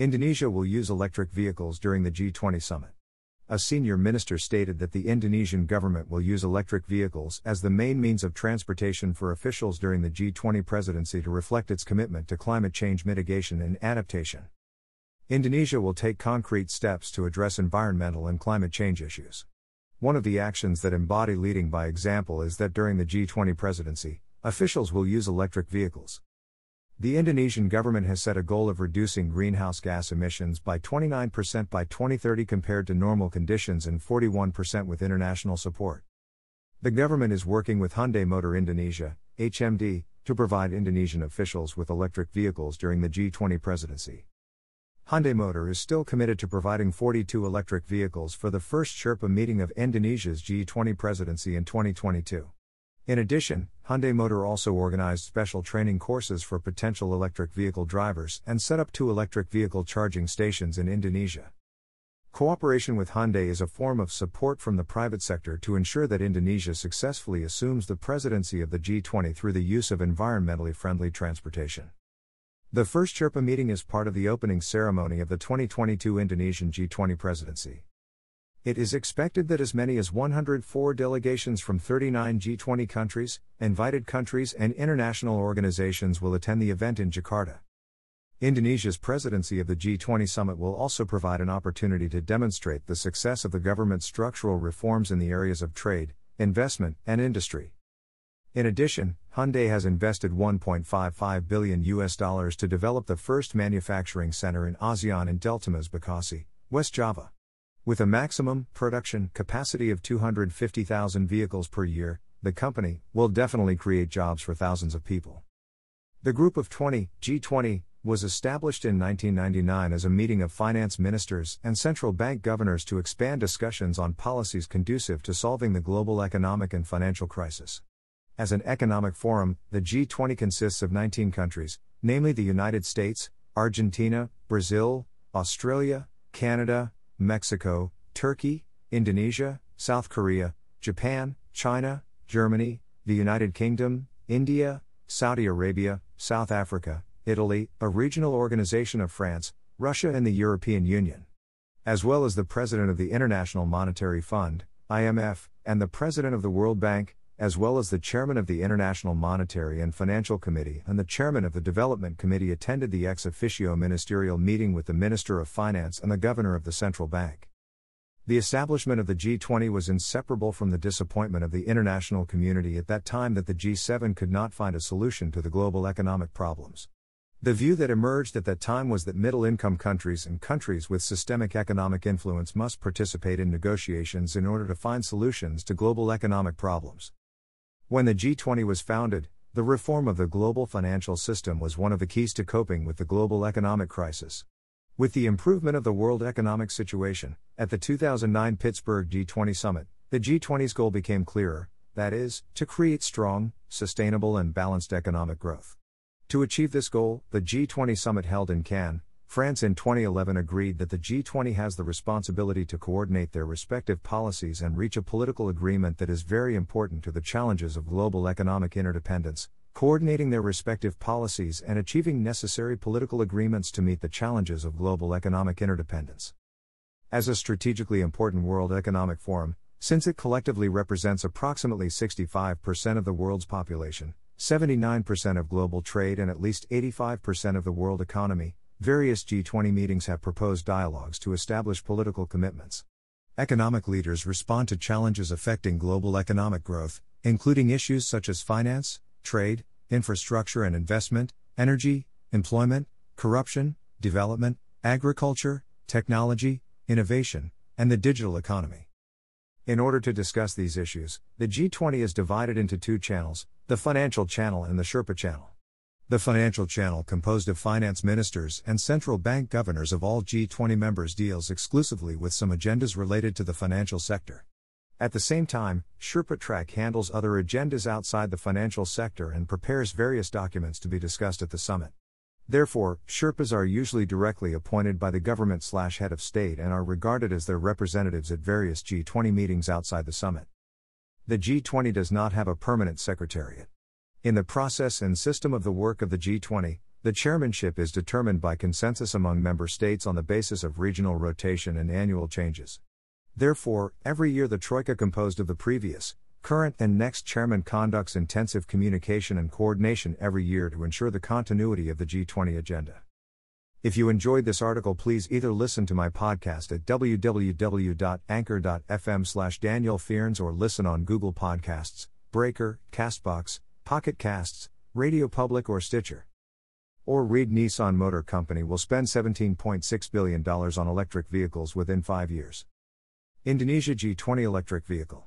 Indonesia will use electric vehicles during the G20 summit. A senior minister stated that the Indonesian government will use electric vehicles as the main means of transportation for officials during the G20 presidency to reflect its commitment to climate change mitigation and adaptation. Indonesia will take concrete steps to address environmental and climate change issues. One of the actions that embody leading by example is that during the G20 presidency, officials will use electric vehicles. The Indonesian government has set a goal of reducing greenhouse gas emissions by 29% by 2030 compared to normal conditions and 41% with international support. The government is working with Hyundai Motor Indonesia, HMD, to provide Indonesian officials with electric vehicles during the G20 presidency. Hyundai Motor is still committed to providing 42 electric vehicles for the first Sherpa meeting of Indonesia's G20 presidency in 2022. In addition, Hyundai Motor also organized special training courses for potential electric vehicle drivers and set up two electric vehicle charging stations in Indonesia. Cooperation with Hyundai is a form of support from the private sector to ensure that Indonesia successfully assumes the presidency of the G20 through the use of environmentally friendly transportation. The first Sherpa meeting is part of the opening ceremony of the 2022 Indonesian G20 presidency. It is expected that as many as 104 delegations from 39 G20 countries, invited countries, and international organizations will attend the event in Jakarta. Indonesia's presidency of the G20 summit will also provide an opportunity to demonstrate the success of the government's structural reforms in the areas of trade, investment, and industry. In addition, Hyundai has invested 1.55 billion US dollars to develop the first manufacturing center in ASEAN in Deltamas Bekasi, West Java. With a maximum production capacity of 250,000 vehicles per year, the company will definitely create jobs for thousands of people. The Group of 20, G20, was established in 1999 as a meeting of finance ministers and central bank governors to expand discussions on policies conducive to solving the global economic and financial crisis. As an economic forum, the G20 consists of 19 countries, namely the United States, Argentina, Brazil, Australia, Canada, Mexico, Turkey, Indonesia, South Korea, Japan, China, Germany, the United Kingdom, India, Saudi Arabia, South Africa, Italy, a regional organization of France, Russia, and the European Union. As well as the President of the International Monetary Fund, IMF, and the President of the World Bank, as well as the Chairman of the International Monetary and Financial Committee and the Chairman of the Development Committee attended the ex officio ministerial meeting with the Minister of Finance and the Governor of the Central Bank. The establishment of the G20 was inseparable from the disappointment of the international community at that time that the G7 could not find a solution to the global economic problems. The view that emerged at that time was that middle income countries and countries with systemic economic influence must participate in negotiations in order to find solutions to global economic problems. When the G20 was founded, the reform of the global financial system was one of the keys to coping with the global economic crisis. With the improvement of the world economic situation, at the 2009 Pittsburgh G20 summit, the G20's goal became clearer that is, to create strong, sustainable, and balanced economic growth. To achieve this goal, the G20 summit held in Cannes, France in 2011 agreed that the G20 has the responsibility to coordinate their respective policies and reach a political agreement that is very important to the challenges of global economic interdependence, coordinating their respective policies and achieving necessary political agreements to meet the challenges of global economic interdependence. As a strategically important World Economic Forum, since it collectively represents approximately 65% of the world's population, 79% of global trade, and at least 85% of the world economy, Various G20 meetings have proposed dialogues to establish political commitments. Economic leaders respond to challenges affecting global economic growth, including issues such as finance, trade, infrastructure and investment, energy, employment, corruption, development, agriculture, technology, innovation, and the digital economy. In order to discuss these issues, the G20 is divided into two channels the financial channel and the Sherpa channel. The financial channel, composed of finance ministers and central bank governors of all G20 members, deals exclusively with some agendas related to the financial sector. At the same time, Sherpa Track handles other agendas outside the financial sector and prepares various documents to be discussed at the summit. Therefore, Sherpas are usually directly appointed by the government slash head of state and are regarded as their representatives at various G20 meetings outside the summit. The G20 does not have a permanent secretariat. In the process and system of the work of the G20, The chairmanship is determined by consensus among member states on the basis of regional rotation and annual changes. Therefore, every year the Troika composed of the previous, current, and next chairman conducts intensive communication and coordination every year to ensure the continuity of the G20 agenda. If you enjoyed this article, please either listen to my podcast at www.anchor.fm slash Daniel Fearns or listen on Google Podcasts, Breaker, Castbox, Pocket Casts, Radio Public, or Stitcher. Or read Nissan Motor Company will spend $17.6 billion on electric vehicles within five years. Indonesia G20 electric vehicle.